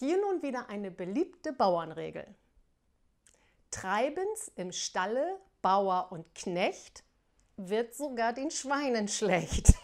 Hier nun wieder eine beliebte Bauernregel. Treibens im Stalle Bauer und Knecht wird sogar den Schweinen schlecht.